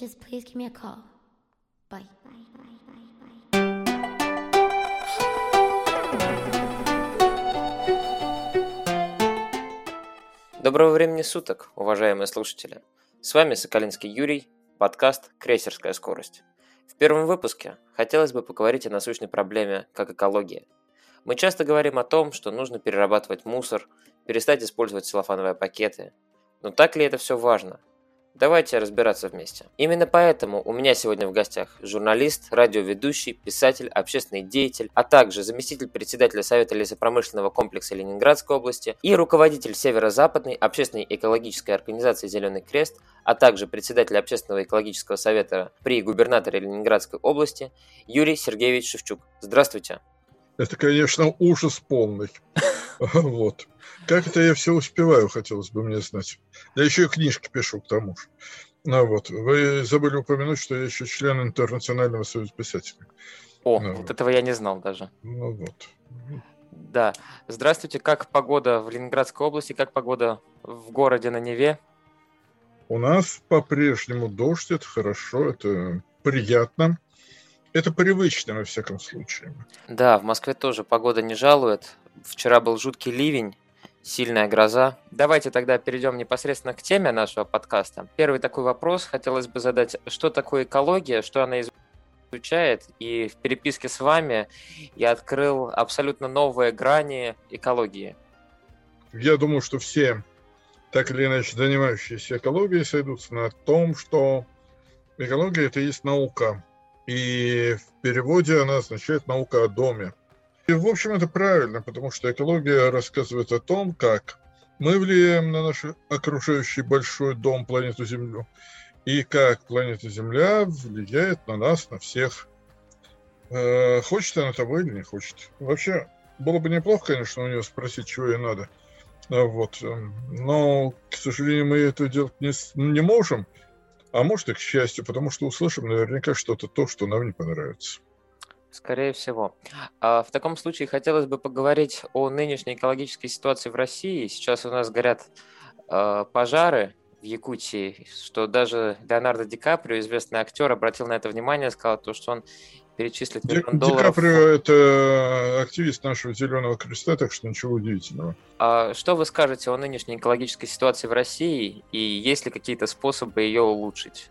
just please give me a call. Bye. Доброго времени суток, уважаемые слушатели. С вами Соколинский Юрий, подкаст «Крейсерская скорость». В первом выпуске хотелось бы поговорить о насущной проблеме, как экология. Мы часто говорим о том, что нужно перерабатывать мусор, перестать использовать целлофановые пакеты. Но так ли это все важно? Давайте разбираться вместе. Именно поэтому у меня сегодня в гостях журналист, радиоведущий, писатель, общественный деятель, а также заместитель председателя Совета лесопромышленного комплекса Ленинградской области и руководитель Северо-Западной общественной экологической организации «Зеленый крест», а также председатель общественного экологического совета при губернаторе Ленинградской области Юрий Сергеевич Шевчук. Здравствуйте. Это, конечно, ужас полный. Вот. Как это я все успеваю, хотелось бы мне знать. Я еще и книжки пишу, к тому же. Ну вот. Вы забыли упомянуть, что я еще член Интернационального союза писателей. О, ну, вот этого я не знал даже. Ну вот. Да. Здравствуйте. Как погода в Ленинградской области? Как погода в городе на Неве? У нас по-прежнему дождь, это хорошо, это приятно. Это привычно, во всяком случае. Да, в Москве тоже погода не жалует. Вчера был жуткий ливень, сильная гроза. Давайте тогда перейдем непосредственно к теме нашего подкаста. Первый такой вопрос хотелось бы задать. Что такое экология, что она изучает? И в переписке с вами я открыл абсолютно новые грани экологии. Я думаю, что все, так или иначе занимающиеся экологией, сойдутся на том, что экология – это есть наука. И в переводе она означает «наука о доме». И, в общем, это правильно, потому что экология рассказывает о том, как мы влияем на наш окружающий большой дом, планету Землю, и как планета Земля влияет на нас, на всех. Э, хочет она того или не хочет. Вообще, было бы неплохо, конечно, у нее спросить, чего ей надо. А вот. Эм, но, к сожалению, мы это делать не, не можем. А может и к счастью, потому что услышим наверняка что-то то, что нам не понравится. Скорее всего. А в таком случае хотелось бы поговорить о нынешней экологической ситуации в России. Сейчас у нас горят э, пожары в Якутии, что даже Леонардо Ди Каприо, известный актер, обратил на это внимание, сказал то, что он перечислит миллион долларов. Ди Каприо – это активист нашего Зеленого Креста, так что ничего удивительного. А что вы скажете о нынешней экологической ситуации в России и есть ли какие-то способы ее улучшить?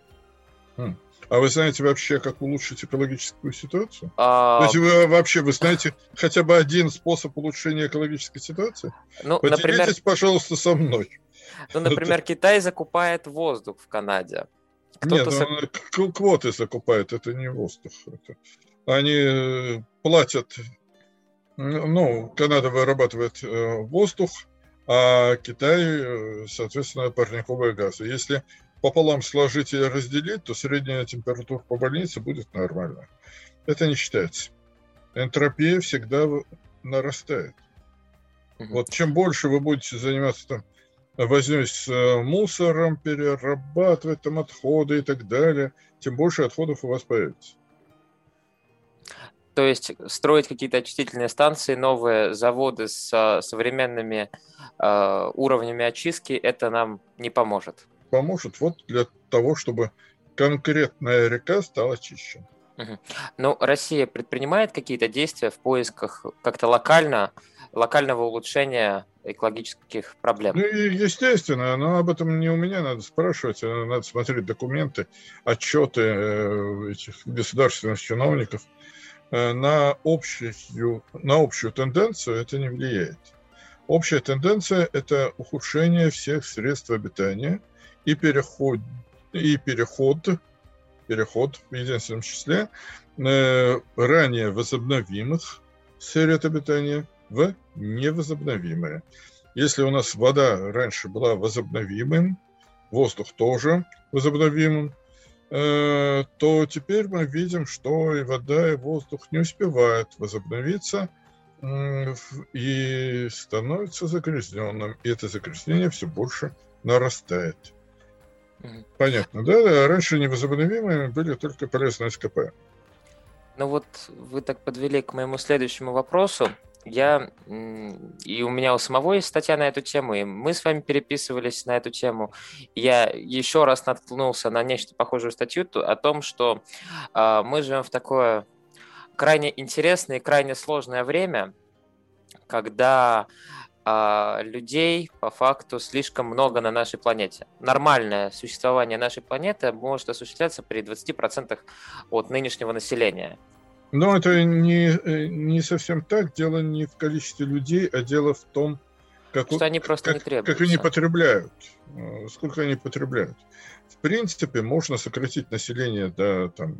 Хм. А вы знаете вообще, как улучшить экологическую ситуацию? А... То есть вы вообще, вы знаете хотя бы один способ улучшения экологической ситуации? Ну, Поделитесь, например... пожалуйста, со мной. Ну, например, Китай закупает воздух в Канаде. Нет, ну, квоты закупают, это не воздух. Это... Они э, платят, ну, Канада вырабатывает э, воздух, а Китай, э, соответственно, парниковые газы. Если пополам сложить и разделить, то средняя температура по больнице будет нормальная. Это не считается. Энтропия всегда нарастает. Вот чем больше вы будете заниматься там возней с э, мусором, перерабатывать там отходы и так далее, тем больше отходов у вас появится. То есть строить какие-то очистительные станции, новые заводы с современными э, уровнями очистки, это нам не поможет поможет вот для того, чтобы конкретная река стала чище. Ну, Россия предпринимает какие-то действия в поисках как-то локально, локального улучшения экологических проблем? Ну, естественно, но об этом не у меня надо спрашивать, а надо смотреть документы, отчеты э, этих государственных чиновников. Э, на общую, на общую тенденцию это не влияет. Общая тенденция – это ухудшение всех средств обитания – и переход, и переход, переход в единственном числе э, ранее возобновимых сырьет обитания в невозобновимое. Если у нас вода раньше была возобновимым, воздух тоже возобновимым, э, то теперь мы видим, что и вода, и воздух не успевают возобновиться и становится загрязненным. И это загрязнение все больше нарастает. Понятно, да? Раньше невозобновимыми были только полезные СКП. Ну вот вы так подвели к моему следующему вопросу. я и у меня у самого есть статья на эту тему, и мы с вами переписывались на эту тему. Я еще раз наткнулся на нечто похожую статью о том, что э, мы живем в такое крайне интересное и крайне сложное время, когда э, людей по факту слишком много на нашей планете. Нормальное существование нашей планеты может осуществляться при 20% от нынешнего населения. Но это не, э, не совсем так. Дело не в количестве людей, а дело в том, как, что они просто как, не как они потребляют. Э, сколько они потребляют. В принципе, можно сократить население до там,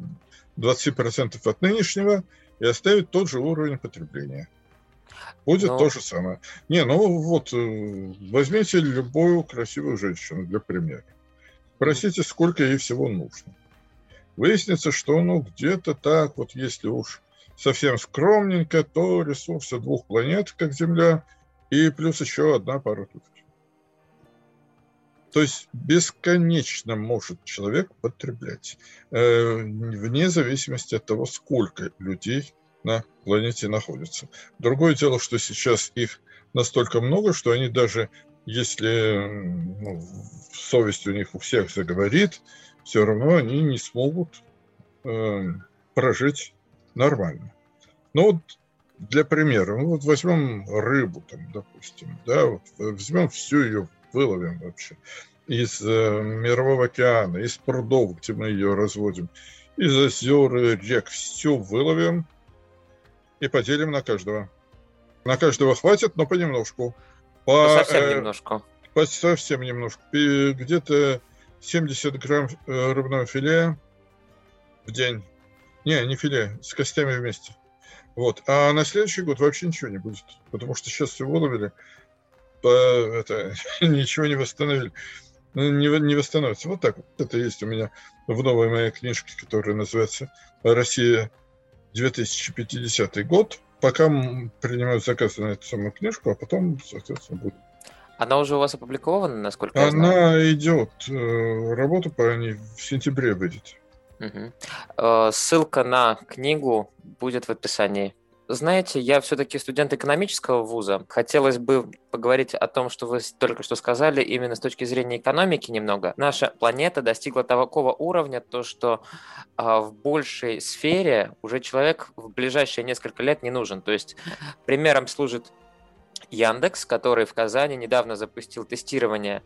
20% от нынешнего и оставить тот же уровень потребления. Будет Но... то же самое. Не, ну вот, э, возьмите любую красивую женщину для примера. Спросите, сколько ей всего нужно. Выяснится, что ну где-то так, вот если уж совсем скромненько, то ресурсы двух планет, как Земля, и плюс еще одна пара туфель. То есть бесконечно может человек потреблять, э, вне зависимости от того, сколько людей на планете находится. Другое дело, что сейчас их настолько много, что они даже, если ну, совесть у них у всех заговорит, все равно они не смогут э, прожить нормально. Ну вот для примера, ну вот возьмем рыбу, там, допустим, да, вот возьмем всю ее, выловим вообще из э, мирового океана, из прудов, где мы ее разводим, из озер, рек, все выловим и поделим на каждого. На каждого хватит, но понемножку. По, ну, совсем э, немножко. По, совсем немножко. Где-то 70 грамм э, рыбного филе в день. Не, не филе, с костями вместе. Вот. А на следующий год вообще ничего не будет, потому что сейчас все выловили, по, это, ничего не восстановили. Ну, не, не восстановится. Вот так вот. Это есть у меня в новой моей книжке, которая называется «Россия 2050 год». Пока принимают заказы на эту самую книжку, а потом, соответственно, будет она уже у вас опубликована, насколько Она я знаю? Она идет. Э, работа по ней в сентябре выйдет. Угу. Ссылка на книгу будет в описании. Знаете, я все-таки студент экономического вуза. Хотелось бы поговорить о том, что вы только что сказали, именно с точки зрения экономики немного. Наша планета достигла такого уровня, то что а, в большей сфере уже человек в ближайшие несколько лет не нужен. То есть примером служит Яндекс, который в Казани недавно запустил тестирование э,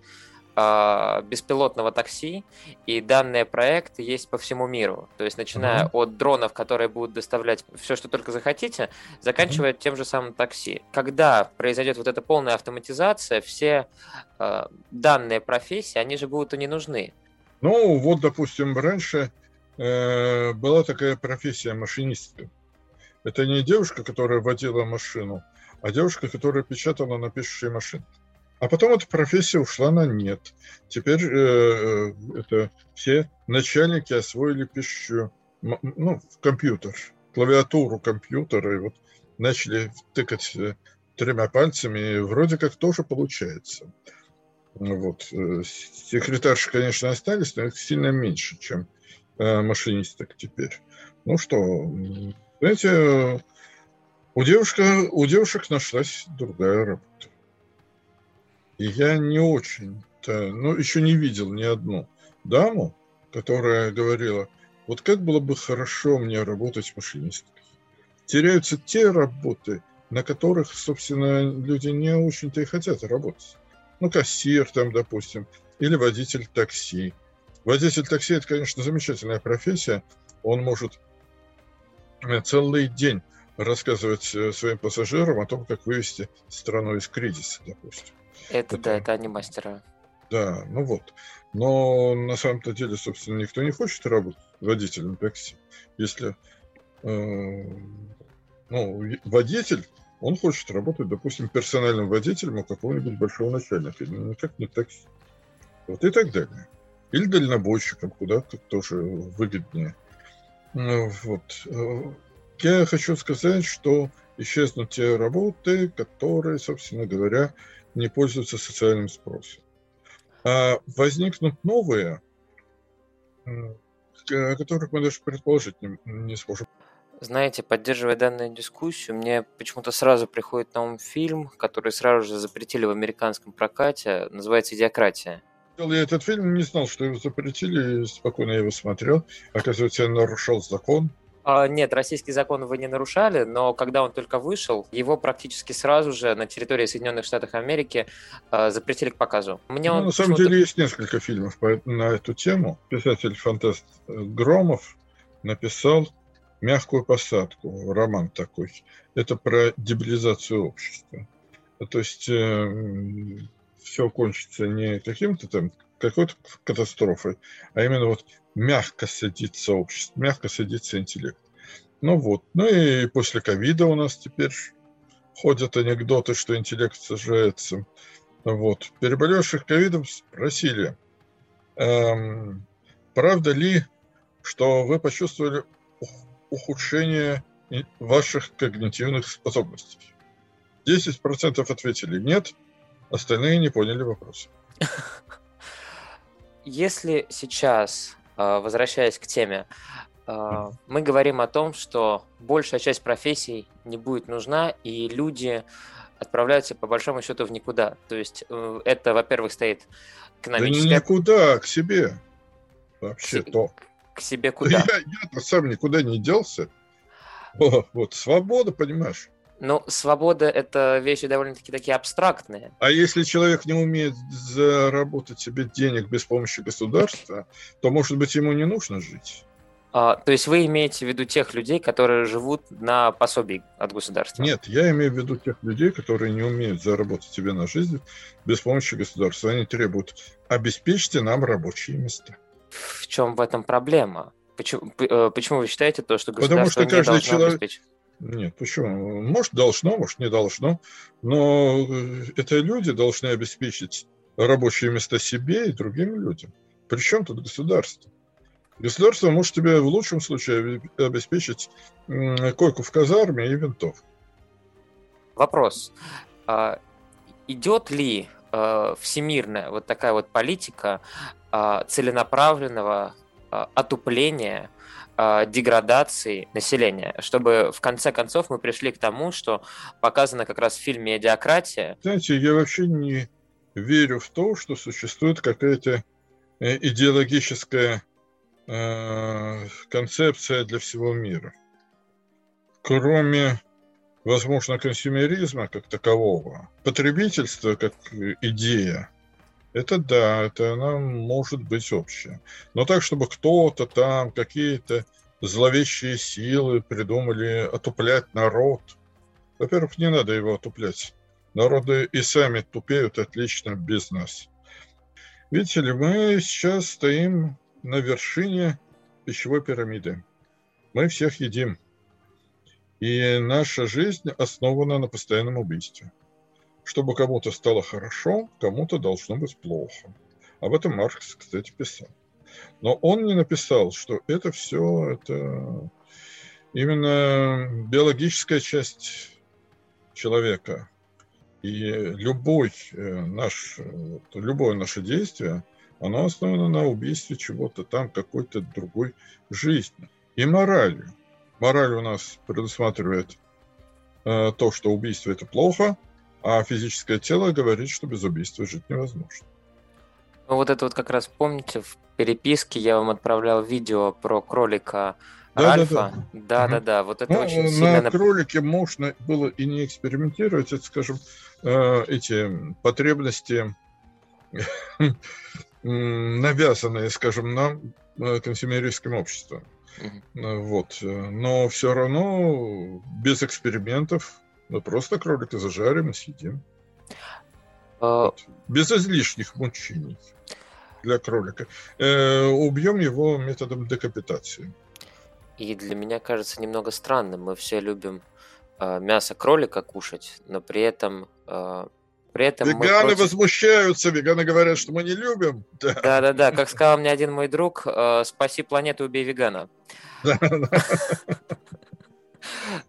беспилотного такси, и данные проекты есть по всему миру. То есть, начиная mm-hmm. от дронов, которые будут доставлять все, что только захотите, заканчивая mm-hmm. тем же самым такси. Когда произойдет вот эта полная автоматизация, все э, данные профессии, они же будут и не нужны. Ну, вот, допустим, раньше э, была такая профессия машинистка. Это не девушка, которая водила машину, а девушка, которая печатала на пишущей машинке. А потом эта профессия ушла на нет. Теперь э, э это все начальники освоили пишущую, ну, компьютер, клавиатуру компьютера, и вот начали тыкать э, тремя пальцами, и вроде как тоже получается. Вот. Э, секретарши, конечно, остались, но их сильно меньше, чем машинисток теперь. Ну что, знаете, у, девушка, у девушек нашлась другая работа. И я не очень, ну, еще не видел ни одну даму, которая говорила, вот как было бы хорошо мне работать машинисткой. Теряются те работы, на которых, собственно, люди не очень-то и хотят работать. Ну, кассир там, допустим, или водитель такси. Водитель такси – это, конечно, замечательная профессия. Он может э, целый день рассказывать э, своим пассажирам о том, как вывести страну из кризиса, допустим. Это, это да, это они мастера. Да, ну вот. Но на самом-то деле, собственно, никто не хочет работать водителем такси. Если э, ну, водитель, он хочет работать, допустим, персональным водителем у какого-нибудь большого начальника, никак не такси. Вот и так далее. Или дальнобойщиком, куда-то тоже выгоднее. Ну вот. Э, я хочу сказать, что исчезнут те работы, которые, собственно говоря, не пользуются социальным спросом. А возникнут новые, о которых мы даже предположить не, не сможем. Знаете, поддерживая данную дискуссию, мне почему-то сразу приходит на ум фильм, который сразу же запретили в американском прокате, называется «Идиократия». Я этот фильм не знал, что его запретили, и спокойно его смотрел. Оказывается, я нарушал закон. А, нет, российский закон вы не нарушали, но когда он только вышел, его практически сразу же на территории Соединенных Штатов Америки а, запретили к показу. Мне ну, он на самом деле есть несколько фильмов на эту тему. Писатель-фантаст Громов написал мягкую посадку, роман такой. Это про дебилизацию общества. То есть э, все кончится не каким-то там какой-то катастрофой, а именно вот мягко садится общество, мягко садится интеллект. Ну вот. Ну и после ковида у нас теперь ходят анекдоты, что интеллект сажается. Вот. Переболевших ковидом спросили, эм, правда ли, что вы почувствовали ухудшение ваших когнитивных способностей. 10% ответили нет, остальные не поняли вопроса. Если сейчас, а, возвращаясь к теме, а, мы говорим о том, что большая часть профессий не будет нужна, и люди отправляются по большому счету в никуда. То есть э, это, во-первых, стоит экономическая... Да никуда, к себе. Вообще-то к себе куда? Я, я сам никуда не делся. О, вот, свобода, понимаешь? Ну, свобода – это вещи довольно-таки такие абстрактные. А если человек не умеет заработать себе денег без помощи государства, то, может быть, ему не нужно жить? А, то есть вы имеете в виду тех людей, которые живут на пособии от государства? Нет, я имею в виду тех людей, которые не умеют заработать себе на жизнь без помощи государства. Они требуют «обеспечьте нам рабочие места» в чем в этом проблема? Почему, э, почему вы считаете то, что государство Потому что каждый не человек... обеспечить? Нет, почему? Может, должно, может, не должно. Но э, это люди должны обеспечить рабочие места себе и другим людям. Причем тут государство? Государство может тебе в лучшем случае обеспечить койку в казарме и винтовку. Вопрос. А идет ли э, всемирная вот такая вот политика э, целенаправленного отупления, э, деградации населения, чтобы в конце концов мы пришли к тому, что показано как раз в фильме «Идиократия». Знаете, я вообще не верю в то, что существует какая-то э, идеологическая э, концепция для всего мира. Кроме возможно, консюмеризма как такового, потребительство как идея, это да, это она может быть общая. Но так, чтобы кто-то там, какие-то зловещие силы придумали отуплять народ. Во-первых, не надо его отуплять. Народы и сами тупеют отлично без нас. Видите ли, мы сейчас стоим на вершине пищевой пирамиды. Мы всех едим. И наша жизнь основана на постоянном убийстве. Чтобы кому-то стало хорошо, кому-то должно быть плохо. Об этом Маркс, кстати, писал. Но он не написал, что это все, это именно биологическая часть человека. И любой э, наш, любое наше действие, оно основано на убийстве чего-то там, какой-то другой жизни. И моралью. Мораль у нас предусматривает э, то, что убийство это плохо, а физическое тело говорит, что без убийства жить невозможно. Ну вот это вот как раз помните в переписке я вам отправлял видео про кролика да, Ральфа. Да, да, да, да. Вот это ну, очень на сильно. На кролике можно было и не экспериментировать, это, скажем, э, эти потребности навязанные, скажем, нам э, консюмеристским обществом. Э, вот. Э, но все равно без экспериментов мы просто кролика зажарим и съедим. А... Вот. Без излишних мучений для кролика. Э, убьем его методом декапитации. И для меня кажется немного странным. Мы все любим э, мясо кролика кушать, но при этом э, при этом веганы против... возмущаются, веганы говорят, что мы не любим. Да-да-да, как сказал мне один мой друг, э, спаси планету, убей вегана.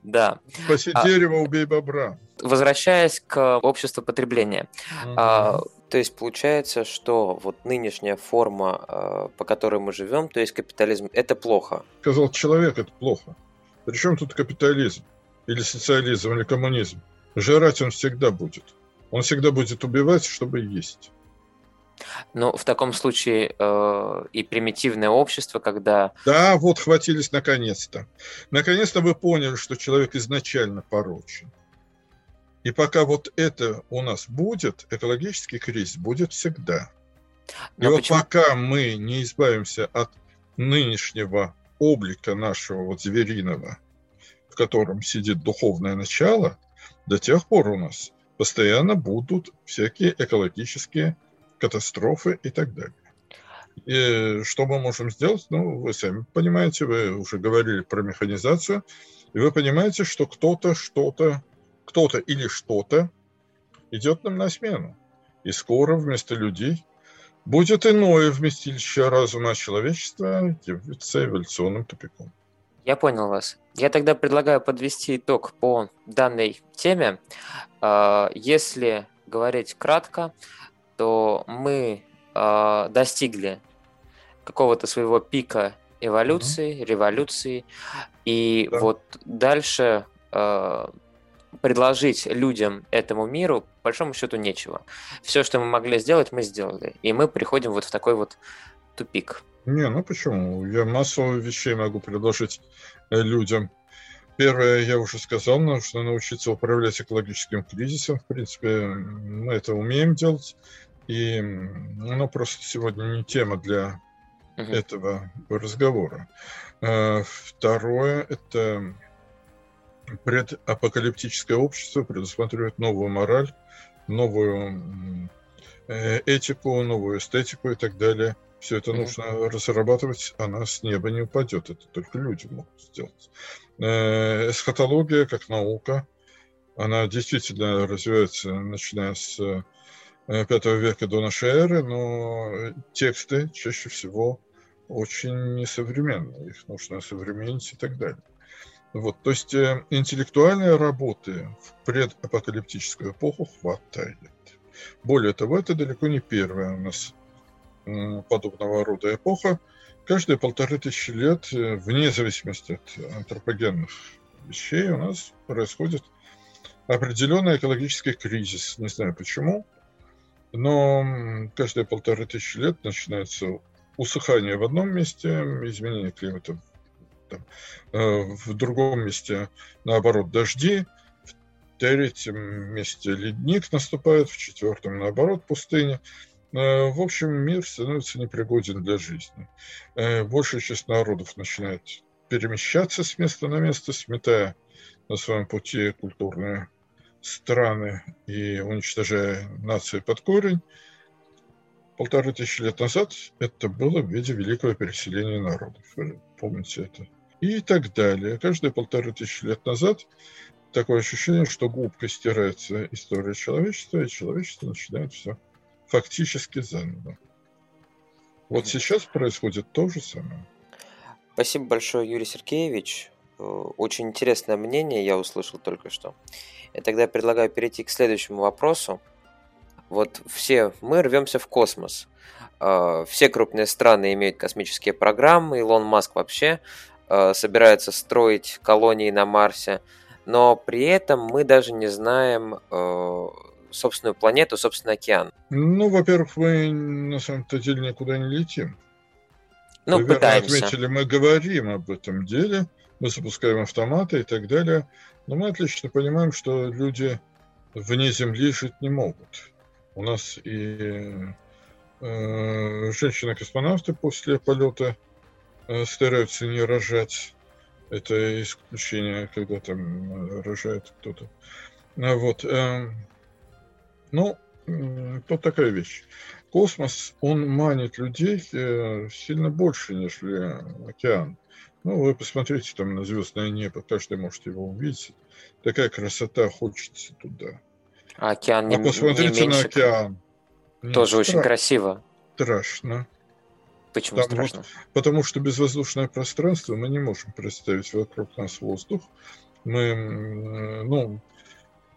Да. Спаси а, дерево, убей бобра. Возвращаясь к обществу потребления. Угу. А, то есть получается, что вот нынешняя форма, а, по которой мы живем, то есть капитализм, это плохо. Сказал человек, это плохо. Причем тут капитализм? Или социализм, или коммунизм? Жрать он всегда будет. Он всегда будет убивать, чтобы есть. Ну, в таком случае э, и примитивное общество, когда... Да, вот хватились наконец-то. Наконец-то вы поняли, что человек изначально порочен. И пока вот это у нас будет, экологический кризис будет всегда. Но и вот почему? пока мы не избавимся от нынешнего облика нашего вот звериного, в котором сидит духовное начало, до тех пор у нас постоянно будут всякие экологические катастрофы и так далее. И что мы можем сделать? Ну, вы сами понимаете, вы уже говорили про механизацию, и вы понимаете, что кто-то, что-то, кто-то или что-то идет нам на смену. И скоро вместо людей будет иное вместилище разума человечества явится эволюционным тупиком. Я понял вас. Я тогда предлагаю подвести итог по данной теме. А, если говорить кратко, то мы э, достигли какого-то своего пика эволюции, mm-hmm. революции, и да. вот дальше э, предложить людям этому миру, по большому счету, нечего. Все, что мы могли сделать, мы сделали, и мы приходим вот в такой вот тупик. Не, ну почему? Я массу вещей могу предложить э, людям. Первое, я уже сказал, нужно научиться управлять экологическим кризисом. В принципе, мы это умеем делать. И ну, просто сегодня не тема для uh-huh. этого разговора. А, второе – это предапокалиптическое общество предусматривает новую мораль, новую э, этику, новую эстетику и так далее. Все это нужно разрабатывать, она с неба не упадет, это только люди могут сделать. Э, эсхатология как наука, она действительно развивается, начиная с V века до нашей эры, но тексты чаще всего очень несовременные, их нужно современнить и так далее. Вот, то есть э, интеллектуальной работы в предапокалиптическую эпоху хватает. Более того, это далеко не первая у нас подобного рода эпоха. Каждые полторы тысячи лет, э, вне зависимости от антропогенных вещей, у нас происходит определенный экологический кризис. Не знаю почему. Но каждые полторы тысячи лет начинается усыхание в одном месте, изменение климата там, э, в другом месте, наоборот, дожди, в третьем месте ледник наступает, в четвертом, наоборот, пустыня. Э, в общем, мир становится непригоден для жизни. Э, большая часть народов начинает перемещаться с места на место, сметая на своем пути культурные страны и уничтожая нации под корень, полторы тысячи лет назад это было в виде великого переселения народов. Помните это? И так далее. Каждые полторы тысячи лет назад такое ощущение, что губкой стирается история человечества, и человечество начинает все фактически заново. Вот сейчас происходит то же самое. Спасибо большое, Юрий Сергеевич. Э, очень интересное мнение я услышал только что. И тогда предлагаю перейти к следующему вопросу. Вот все мы рвемся в космос. А, все крупные страны имеют космические программы. Илон Маск вообще а, собирается строить колонии на Марсе. Но при этом мы даже не знаем собственную планету, собственный океан. Ну, во-первых, мы на самом-то деле никуда не летим. Ну, Вы пытаемся. отметили, мы говорим об этом деле, мы запускаем автоматы и так далее. Но мы отлично понимаем, что люди вне Земли жить не могут. У нас и э, женщины-космонавты после полета э, стараются не рожать. Это исключение, когда там рожает кто-то. А вот. Э, ну, тут такая вещь. Космос, он манит людей э, сильно больше, нежели океан. Ну, вы посмотрите там на звездное небо, каждый может его увидеть. Такая красота, хочется туда. А океан не, а посмотрите не меньше... на океан. Тоже Нет, очень страшно. красиво. Страшно. Почему потому, страшно? Потому что безвоздушное пространство мы не можем представить вокруг нас воздух. Мы, ну,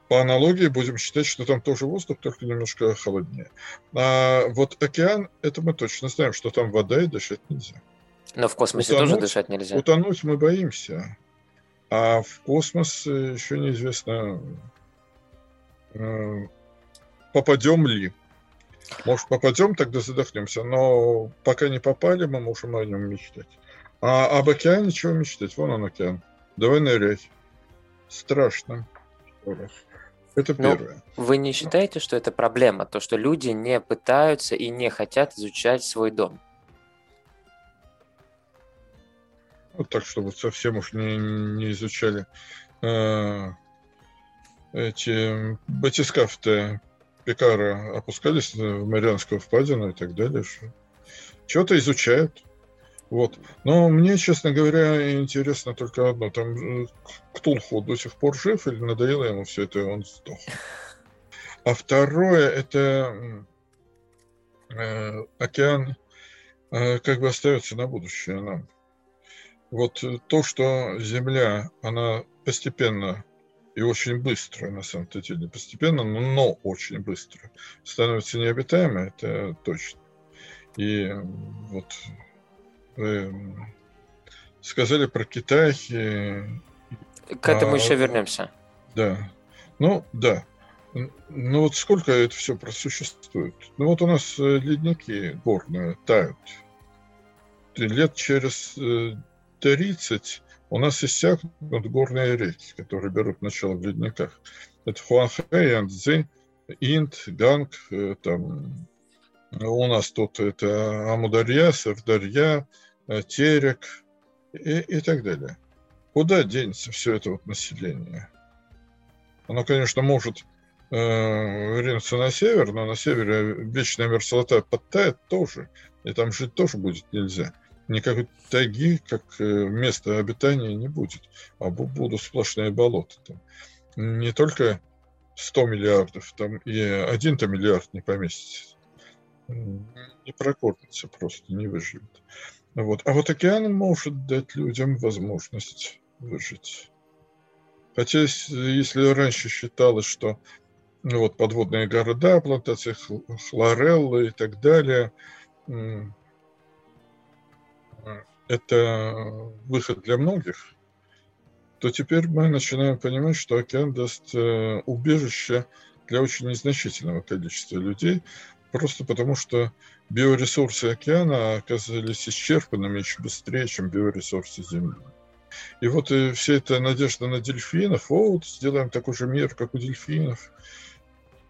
по аналогии будем считать, что там тоже воздух, только немножко холоднее. А вот океан, это мы точно знаем, что там вода и дышать нельзя. Но в космосе утонуть, тоже дышать нельзя. Утонуть мы боимся. А в космос еще неизвестно, э, попадем ли. Может, попадем, тогда задохнемся. Но пока не попали, мы можем о нем мечтать. А об океане чего мечтать? Вон он океан. Давай нырять. Страшно. Это Но первое. вы не считаете, что это проблема, то, что люди не пытаются и не хотят изучать свой дом? Вот так, чтобы совсем уж не, не изучали э, эти батискафты Пикара опускались в Марианскую впадину и так далее. Что Что-то изучают. Вот. Но мне, честно говоря, интересно только одно. Там э, Ктулху до сих пор жив или надоело ему все это, и он сдох. А второе, это э, океан э, как бы остается на будущее нам. Вот то, что Земля, она постепенно и очень быстро, на самом деле, постепенно, но очень быстро становится необитаемой, это точно. И вот сказали про Китай. К этому а, еще вернемся. Да. Ну, да. Ну вот сколько это все просуществует? Ну вот у нас э, ледники горные тают. Лет через 30 э, у нас иссякнут горные реки, которые берут начало в ледниках. Это Хуанхэ, Янцзы, Инд, Ганг, э, там у нас тут это Амударья, Сардарья, Э, терек и, и так далее. Куда денется все это вот население? Оно, конечно, может э, ринуться на север, но на севере вечная мерзлота подтает тоже, и там жить тоже будет нельзя. Никакой тайги, как э, место обитания, не будет, а будут сплошные болота. Там. Не только 100 миллиардов, там и один-то миллиард не поместится. Не прокормится просто, не выживет. Вот. А вот океан может дать людям возможность выжить. Хотя, если раньше считалось, что ну, вот подводные города, плантации хлореллы и так далее, это выход для многих, то теперь мы начинаем понимать, что океан даст э, убежище для очень незначительного количества людей, просто потому что биоресурсы океана оказались исчерпанными еще быстрее, чем биоресурсы Земли. И вот и вся эта надежда на дельфинов, о, вот сделаем такой же мир, как у дельфинов.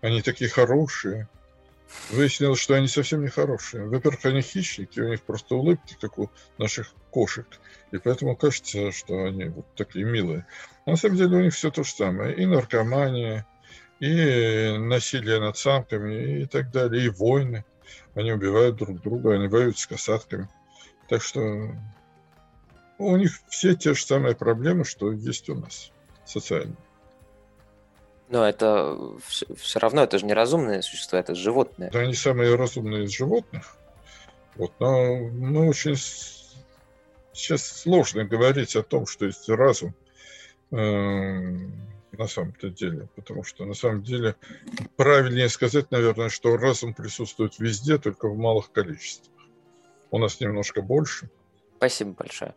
Они такие хорошие. Выяснилось, что они совсем не хорошие. Во-первых, они хищники, у них просто улыбки, как у наших кошек. И поэтому кажется, что они вот такие милые. А на самом деле у них все то же самое. И наркомания, и насилие над самками, и так далее, и войны. Они убивают друг друга, они воюют с касатками. Так что у них все те же самые проблемы, что есть у нас, социальные. Но это все, равно, это же не разумные существа, это животные. Да, они самые разумные из животных. Вот, но мы очень сейчас сложно говорить о том, что есть разум. Эм, на самом-то деле. Потому что на самом деле правильнее сказать, наверное, что разум присутствует везде, только в малых количествах. У нас немножко больше. Спасибо большое.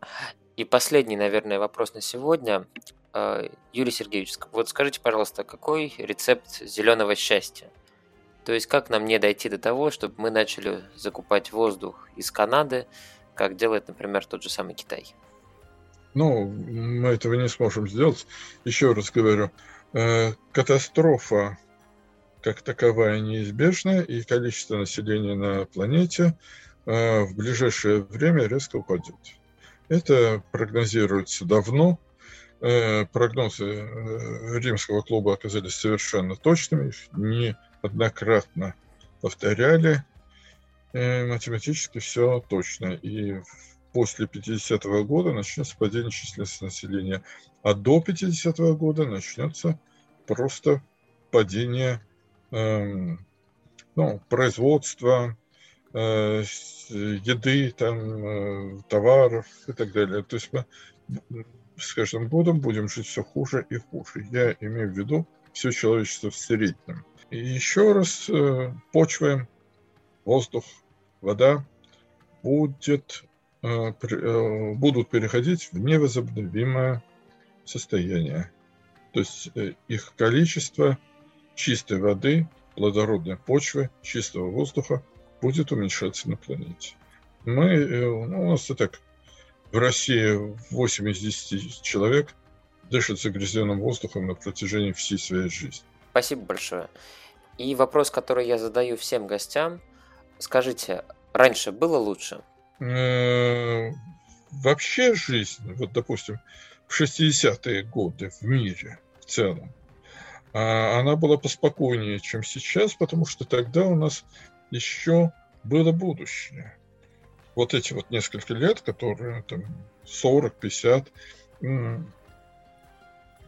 И последний, наверное, вопрос на сегодня. Э, Юрий Сергеевич, вот скажите, пожалуйста, какой рецепт зеленого счастья? То есть как нам не дойти до того, чтобы мы начали закупать воздух из Канады, как делает, например, тот же самый Китай? Ну, мы этого не сможем сделать. Еще раз говорю, э, катастрофа как таковая неизбежна, и количество населения на планете э, в ближайшее время резко упадет. Это прогнозируется давно. Э, прогнозы римского клуба оказались совершенно точными, неоднократно повторяли. Математически все точно. И после 50-го года начнется падение численности населения, а до 50-го года начнется просто падение э, ну, производства, э, еды, там, э, товаров и так далее. То есть мы с каждым годом будем жить все хуже и хуже. Я имею в виду все человечество в среднем. И еще раз э, почва, воздух, вода будет будут переходить в невозобновимое состояние. То есть э, их количество чистой воды, плодородной почвы, чистого воздуха будет уменьшаться на планете. Мы, э, ну, у нас и так в России 8 из 10 человек дышат загрязненным воздухом на протяжении всей своей жизни. Спасибо большое. И вопрос, который я задаю всем гостям. Скажите, раньше было лучше? Э, вообще жизнь, вот, допустим, в 60-е годы в мире в целом, а, она была поспокойнее, чем сейчас, потому что тогда у нас еще было будущее. Вот эти вот несколько лет, которые там 40-50,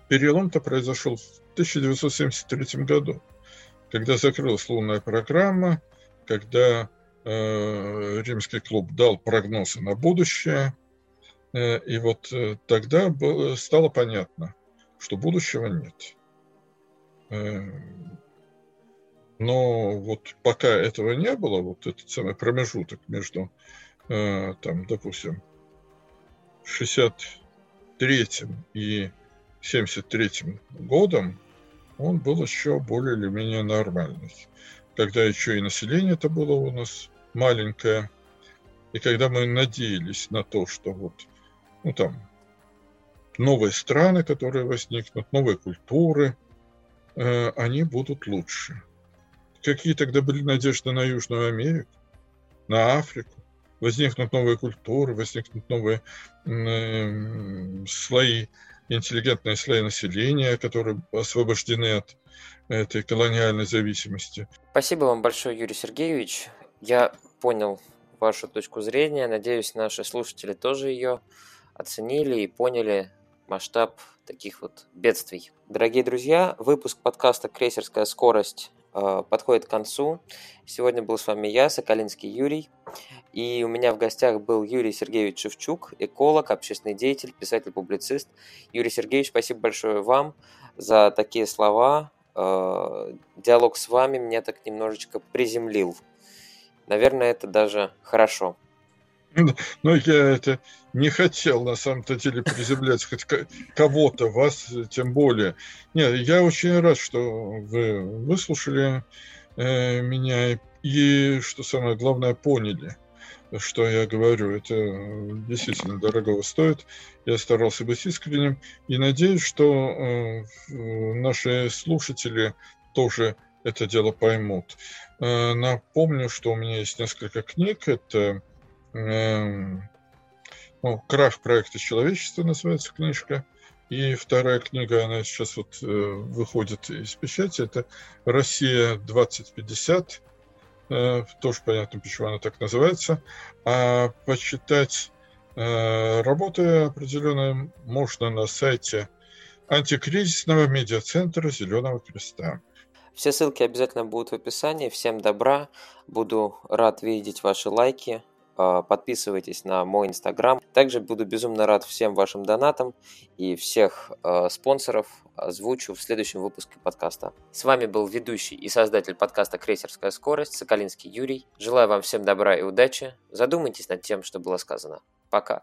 перелом-то произошел в 1973 году, когда закрылась лунная программа, когда римский клуб дал прогнозы на будущее, Э, и вот э, тогда стало понятно, что будущего нет. Э, но вот пока этого не было, вот этот самый промежуток между, там, допустим, 63-м и 73-м годом, он был еще более или менее нормальный. Когда еще и население это было у нас маленькое, и когда мы надеялись на то, что вот ну там, новые страны, которые возникнут, новые культуры, э, они будут лучше. Какие тогда были надежды на Южную Америку, на Африку? Возникнут новые культуры, возникнут новые э, слои, интеллигентные слои населения, которые освобождены от этой колониальной зависимости. Спасибо вам большое, Юрий Сергеевич. Я понял вашу точку зрения. Надеюсь, наши слушатели тоже ее оценили и поняли масштаб таких вот бедствий. Дорогие друзья, выпуск подкаста «Крейсерская скорость» э, подходит к концу. Сегодня был с вами я, Соколинский Юрий, и у меня в гостях был Юрий Сергеевич Шевчук, эколог, общественный деятель, писатель-публицист. Юрий Сергеевич, спасибо большое вам за такие слова. Э, диалог с вами меня так немножечко приземлил. Наверное, это даже хорошо. Но я это не хотел на самом-то деле приземлять хоть кого-то, вас тем более. Нет, я очень рад, что вы выслушали э, меня и, что самое главное, поняли, что я говорю. Это действительно дорогого стоит. Я старался быть искренним и надеюсь, что э, наши слушатели тоже это дело поймут. Э, напомню, что у меня есть несколько книг. Это ну, «Крах проекта человечества» называется книжка. И вторая книга, она сейчас вот э, выходит из печати, это «Россия 2050». Э, тоже понятно, почему она так называется. А почитать э, работы определенные можно на сайте антикризисного медиацентра «Зеленого креста». Все ссылки обязательно будут в описании. Всем добра. Буду рад видеть ваши лайки, подписывайтесь на мой инстаграм. Также буду безумно рад всем вашим донатам и всех э, спонсоров озвучу в следующем выпуске подкаста. С вами был ведущий и создатель подкаста «Крейсерская скорость» Соколинский Юрий. Желаю вам всем добра и удачи. Задумайтесь над тем, что было сказано. Пока.